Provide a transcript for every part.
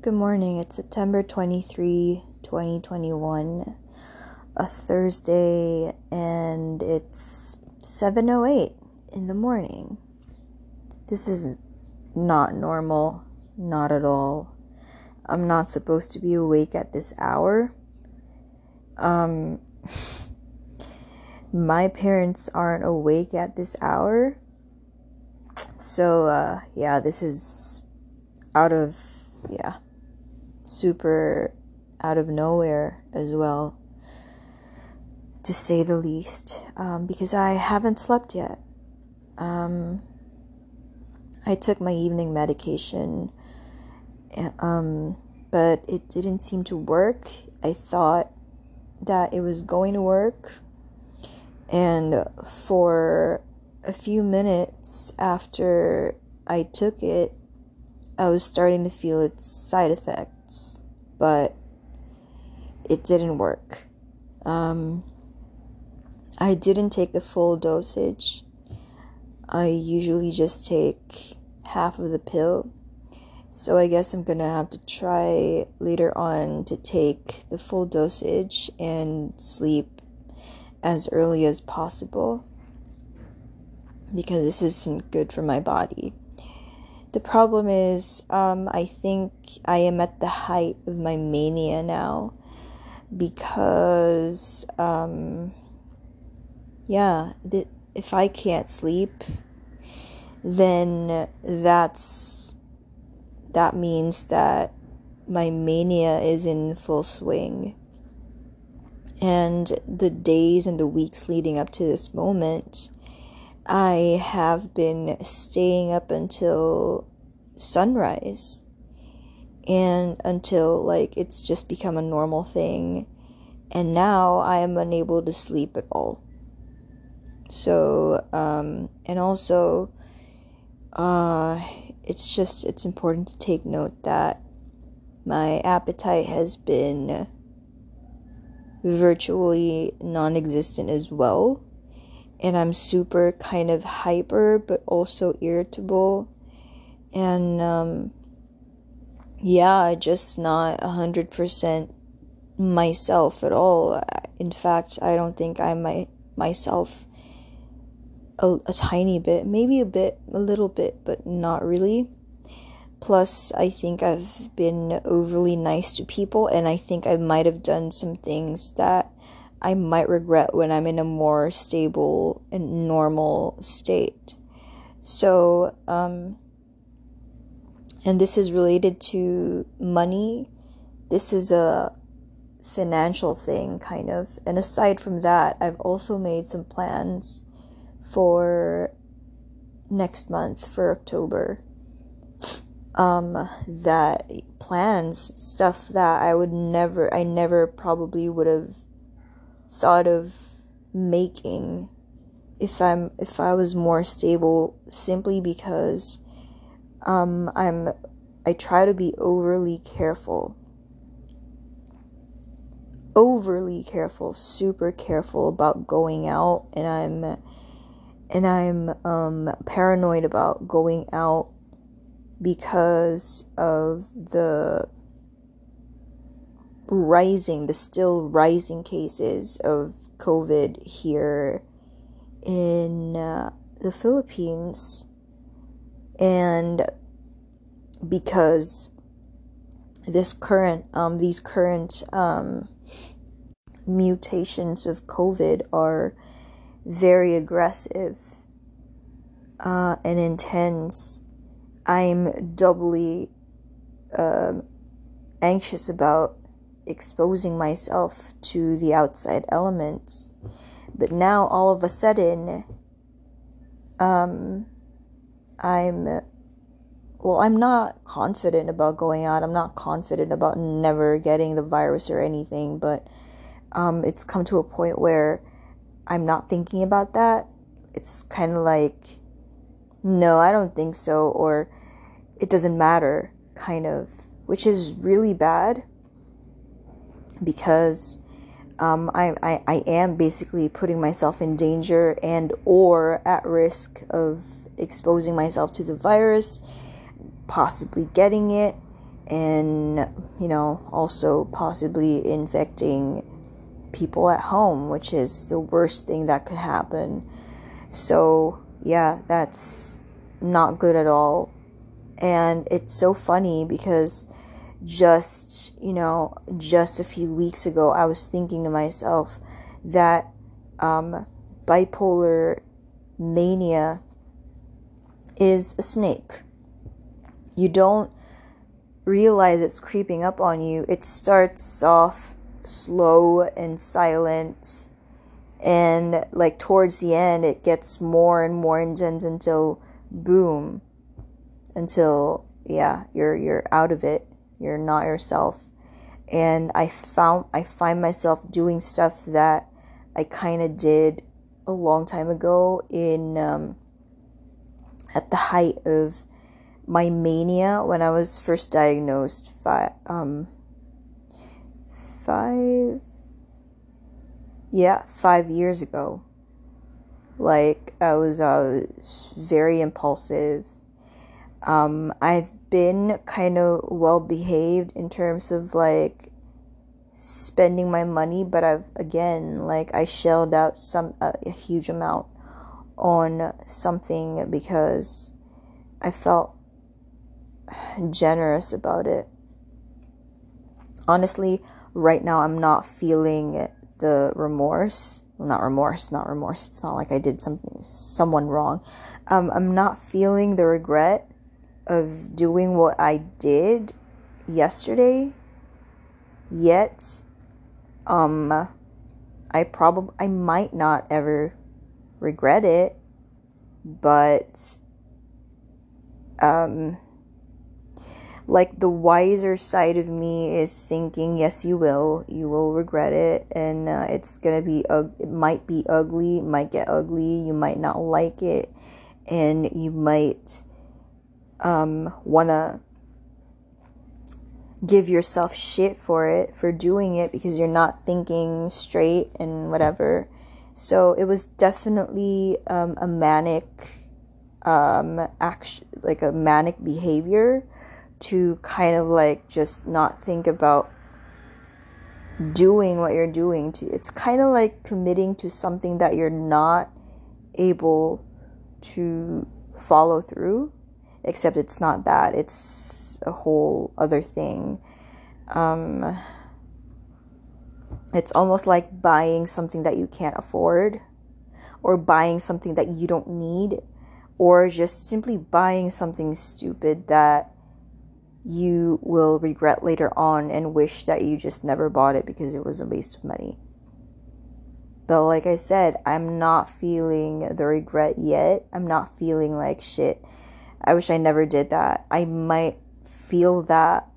Good morning. It's September 23, 2021, a Thursday, and it's 7:08 in the morning. This is not normal, not at all. I'm not supposed to be awake at this hour. Um my parents aren't awake at this hour. So uh yeah, this is out of yeah super out of nowhere as well, to say the least, um, because I haven't slept yet. Um, I took my evening medication, um, but it didn't seem to work. I thought that it was going to work, and for a few minutes after I took it, I was starting to feel its side effects but it didn't work. Um, I didn't take the full dosage. I usually just take half of the pill. So I guess I'm gonna have to try later on to take the full dosage and sleep as early as possible because this isn't good for my body. The problem is, um, I think I am at the height of my mania now because, um, yeah, th- if I can't sleep, then that's that means that my mania is in full swing. And the days and the weeks leading up to this moment, I have been staying up until sunrise. And until like it's just become a normal thing. And now I am unable to sleep at all. So um and also uh it's just it's important to take note that my appetite has been virtually non-existent as well and I'm super kind of hyper but also irritable. And um, yeah just not a hundred percent myself at all. In fact I don't think I'm my myself a, a tiny bit maybe a bit a little bit but not really. Plus I think I've been overly nice to people and I think I might have done some things that I might regret when I'm in a more stable and normal state. So, um, and this is related to money. This is a financial thing, kind of. And aside from that, I've also made some plans for next month, for October. Um, that plans, stuff that I would never, I never probably would have thought of making if I'm if I was more stable simply because um I'm I try to be overly careful. Overly careful super careful about going out and I'm and I'm um paranoid about going out because of the rising, the still rising cases of COVID here in uh, the Philippines. And because this current, um, these current um, mutations of COVID are very aggressive uh, and intense, I'm doubly uh, anxious about exposing myself to the outside elements. But now all of a sudden, um, I'm, well, I'm not confident about going out. I'm not confident about never getting the virus or anything, but um, it's come to a point where I'm not thinking about that. It's kind of like, no, I don't think so, or it doesn't matter, kind of, which is really bad because um, I, I, I am basically putting myself in danger and or at risk of exposing myself to the virus possibly getting it and you know also possibly infecting people at home which is the worst thing that could happen. So yeah that's not good at all. And it's so funny because just you know just a few weeks ago i was thinking to myself that um, bipolar mania is a snake you don't realize it's creeping up on you, it starts off slow and silent. And like towards the end, it gets more and more intense until boom, until yeah, you're you're out of it. You're not yourself. And I found I find myself doing stuff that I kind of did a long time ago in um, at the height of my mania when I was first diagnosed five um five yeah five years ago like I was uh very impulsive um I've been kind of well behaved in terms of like spending my money but I've again like I shelled out some a huge amount on something because I felt generous about it. Honestly, right now I'm not feeling the remorse. Well, not remorse, not remorse. It's not like I did something someone wrong. Um, I'm not feeling the regret of doing what I did yesterday yet. Um, I probably I might not ever regret it, but um like the wiser side of me is thinking yes you will you will regret it and uh, it's gonna be uh, it might be ugly might get ugly you might not like it and you might um wanna give yourself shit for it for doing it because you're not thinking straight and whatever. So it was definitely um, a manic um action like a manic behavior to kind of like just not think about doing what you're doing to it's kind of like committing to something that you're not able to follow through except it's not that it's a whole other thing um it's almost like buying something that you can't afford or buying something that you don't need or just simply buying something stupid that you will regret later on and wish that you just never bought it because it was a waste of money. But like I said, I'm not feeling the regret yet. I'm not feeling like shit. I wish I never did that. I might feel that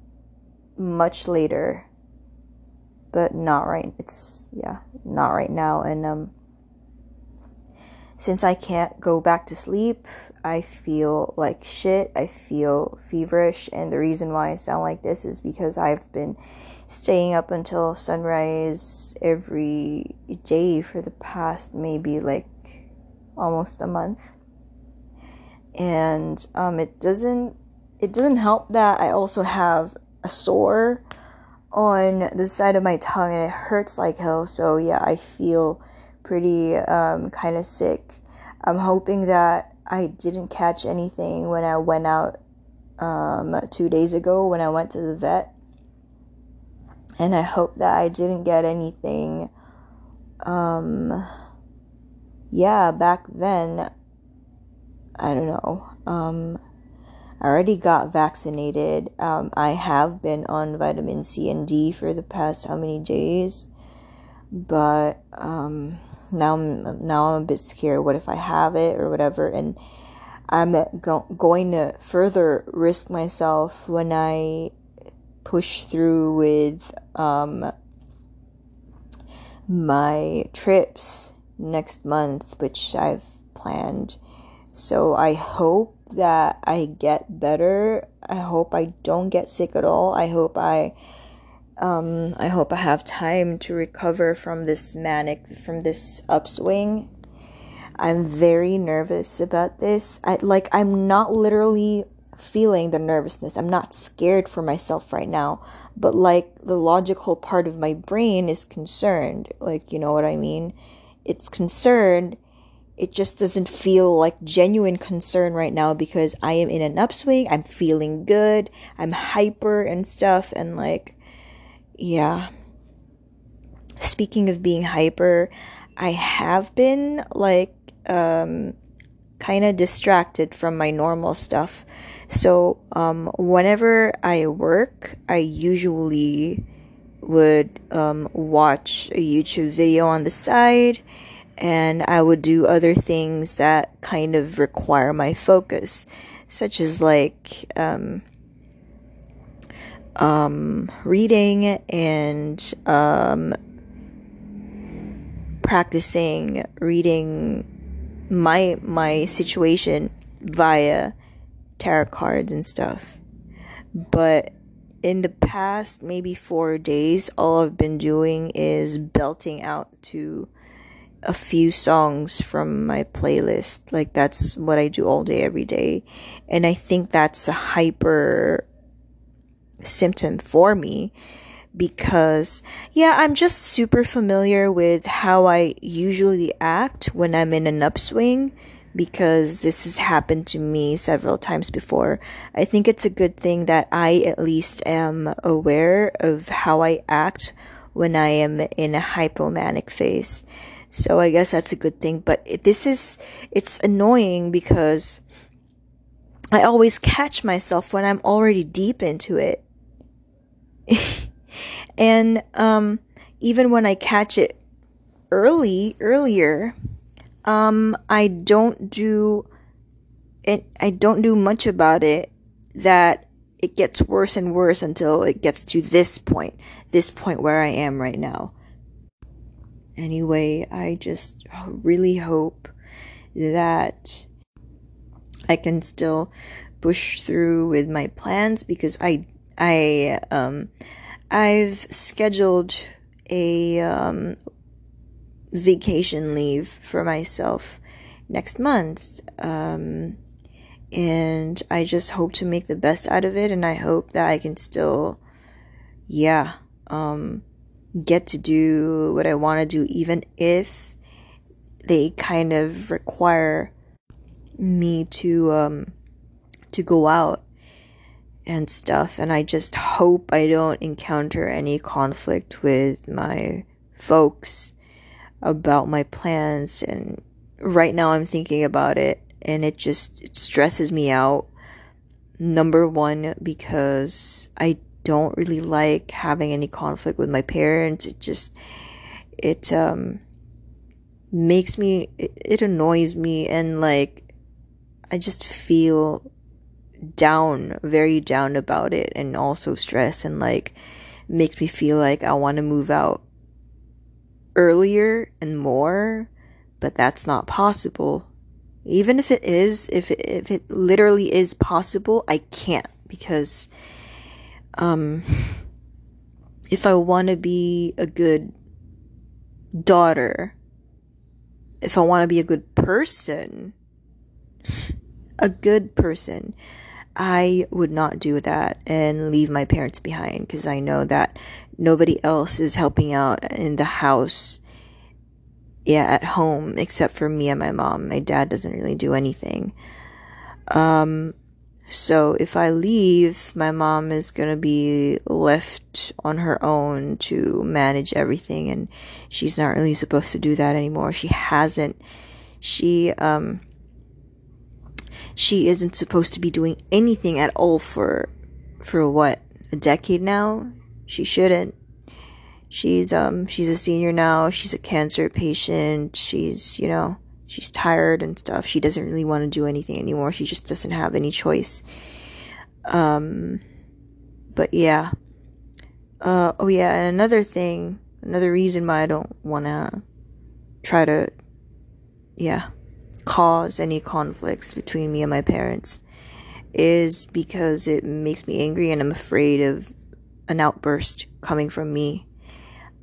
much later. But not right. It's yeah, not right now and um since I can't go back to sleep, I feel like shit. I feel feverish. And the reason why I sound like this is because I've been staying up until sunrise every day for the past maybe like almost a month. And um, it doesn't it doesn't help that I also have a sore on the side of my tongue and it hurts like hell. So yeah, I feel pretty um, kind of sick. I'm hoping that I didn't catch anything when I went out um, two days ago when I went to the vet. And I hope that I didn't get anything. Um, yeah, back then, I don't know. Um, I already got vaccinated. Um, I have been on vitamin C and D for the past how many days? But, um, now I'm now I'm a bit scared. What if I have it or whatever? And I'm go- going to further risk myself when I push through with um, my trips next month, which I've planned. So I hope that I get better. I hope I don't get sick at all. I hope I um, I hope I have time to recover from this manic, from this upswing. I'm very nervous about this. I like I'm not literally feeling the nervousness. I'm not scared for myself right now, but like the logical part of my brain is concerned. Like, you know what I mean? It's concerned. It just doesn't feel like genuine concern right now because I am in an upswing. I'm feeling good. I'm hyper and stuff. And like, yeah. Speaking of being hyper, I have been like, um, kind of distracted from my normal stuff. So, um, whenever I work, I usually would um, watch a YouTube video on the side and I would do other things that kind of require my focus, such as like um, um, reading and um, practicing reading my my situation via tarot cards and stuff. But in the past maybe 4 days all I've been doing is belting out to a few songs from my playlist. Like that's what I do all day every day. And I think that's a hyper symptom for me because yeah, I'm just super familiar with how I usually act when I'm in an upswing because this has happened to me several times before. I think it's a good thing that I at least am aware of how I act when I am in a hypomanic phase. So I guess that's a good thing, but this is it's annoying because I always catch myself when I'm already deep into it. and um, even when I catch it early, earlier, um, I don't do it. I don't do much about it. That it gets worse and worse until it gets to this point, this point where I am right now. Anyway, I just really hope that I can still push through with my plans because I I um I've scheduled a um, vacation leave for myself next month. Um, and I just hope to make the best out of it. And I hope that I can still, yeah, um, get to do what I want to do, even if they kind of require me to, um, to go out and stuff. And I just hope I don't encounter any conflict with my folks about my plans. And right now I'm thinking about it and it just it stresses me out. Number one, because I don't really like having any conflict with my parents. It just, it, um, makes me, it, it annoys me and like, I just feel down, very down about it, and also stressed, and like makes me feel like I want to move out earlier and more, but that's not possible. Even if it is, if it, if it literally is possible, I can't because um if I want to be a good daughter, if I want to be a good person, a good person, I would not do that and leave my parents behind because I know that nobody else is helping out in the house, yeah, at home except for me and my mom. My dad doesn't really do anything. Um, so if I leave, my mom is gonna be left on her own to manage everything, and she's not really supposed to do that anymore. She hasn't. She, um, she isn't supposed to be doing anything at all for for what a decade now she shouldn't she's um she's a senior now she's a cancer patient she's you know she's tired and stuff. She doesn't really want to do anything anymore. She just doesn't have any choice. Um but yeah. Uh oh yeah and another thing another reason why i don't want to try to yeah cause any conflicts between me and my parents is because it makes me angry and I'm afraid of an outburst coming from me.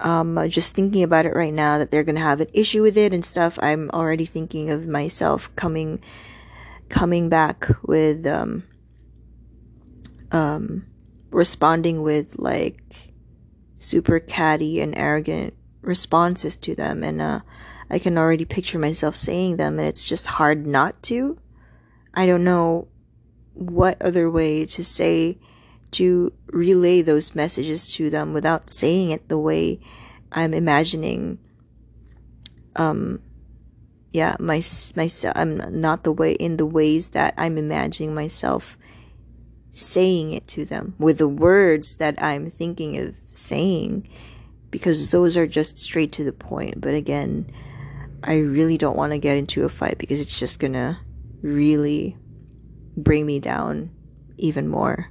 Um, just thinking about it right now that they're gonna have an issue with it and stuff, I'm already thinking of myself coming, coming back with, um, um, responding with like super catty and arrogant responses to them. And uh, I can already picture myself saying them, and it's just hard not to. I don't know what other way to say to relay those messages to them without saying it the way I'm imagining um yeah my myself I'm not the way in the ways that I'm imagining myself saying it to them with the words that I'm thinking of saying because those are just straight to the point. But again I really don't want to get into a fight because it's just gonna really bring me down even more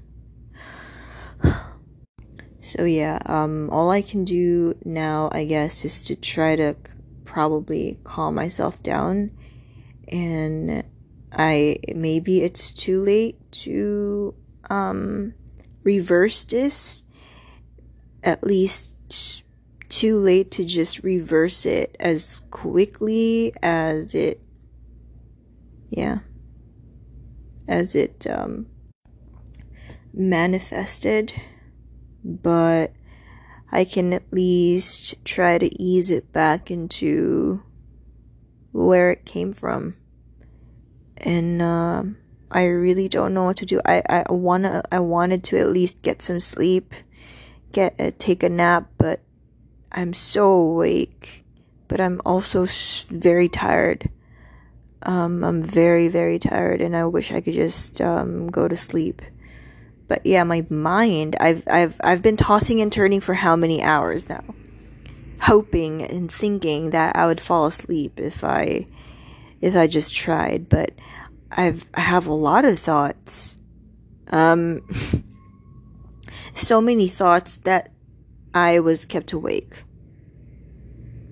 so yeah um all I can do now I guess is to try to probably calm myself down. And I maybe it's too late to um reverse this. At least too late to just reverse it as quickly as it yeah as it um manifested but I can at least try to ease it back into where it came from. And uh, I really don't know what to do. I, I wanna I wanted to at least get some sleep, get uh, take a nap, but I'm so awake, but I'm also very tired. Um, I'm very very tired, and I wish I could just um, go to sleep but yeah, my mind, I've I've I've been tossing and turning for how many hours now, hoping and thinking that I would fall asleep if I if I just tried, but I've I have a lot of thoughts. Um so many thoughts that I was kept awake.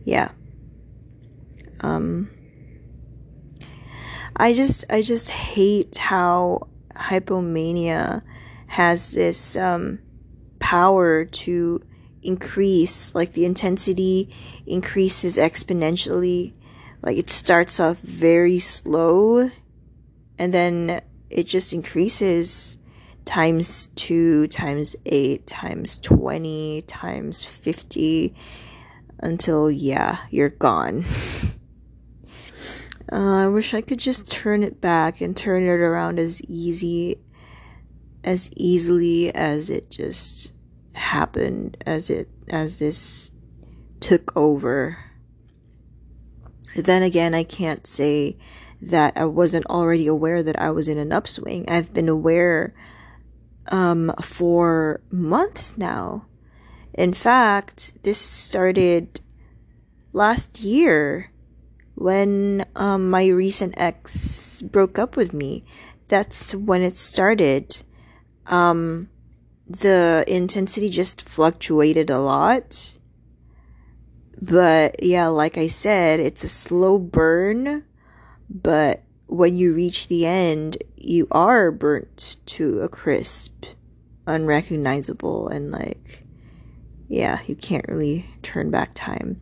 Yeah. Um I just I just hate how hypomania has this um, power to increase, like the intensity increases exponentially. Like it starts off very slow and then it just increases times 2 times 8 times 20 times 50 until yeah you're gone uh, i wish i could just turn it back and turn it around as easy as easily as it just happened as it as this took over. Then again i can't say that i wasn't already aware that i was in an upswing. I've been aware um for months now. In fact this started last year when um, my recent ex broke up with me. That's when it started um, the intensity just fluctuated a lot. But yeah, like I said, it's a slow burn, but when you reach the end, you are burnt to a crisp, unrecognizable, and like, yeah, you can't really turn back time.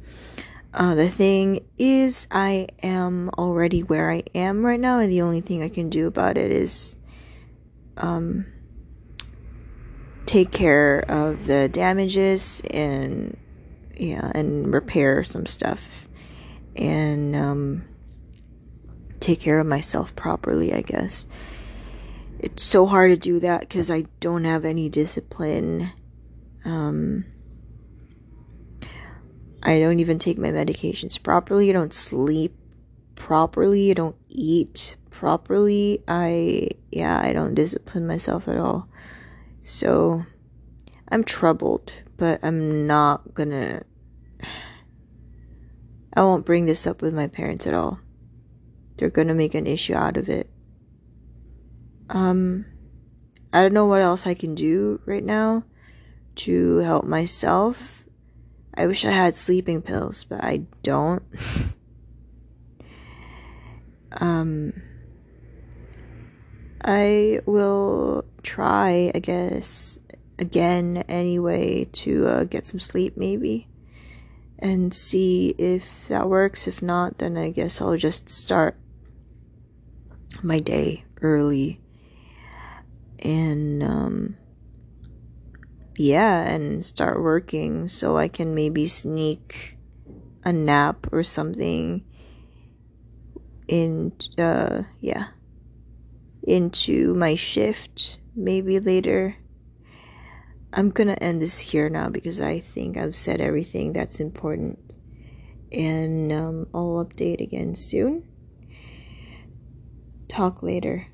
Uh, the thing is, I am already where I am right now, and the only thing I can do about it is, um, take care of the damages and yeah and repair some stuff. And um, take care of myself properly i guess. It's so hard to do that because i don't have any discipline. Um, i don't even take my medications properly. I don't sleep properly. I don't eat properly. I yeah i don't discipline myself at all so I'm troubled, but I'm not gonna. I won't bring this up with my parents at all. They're gonna make an issue out of it. Um, I don't know what else I can do right now to help myself. I wish I had sleeping pills, but I don't. um, I will try, I guess, again anyway to uh, get some sleep maybe and see if that works. If not, then I guess I'll just start my day early and um yeah, and start working so I can maybe sneak a nap or something in uh yeah into my shift maybe later. I'm gonna end this here now because i think i've said everything that's important. And um, i'll update again soon. Talk later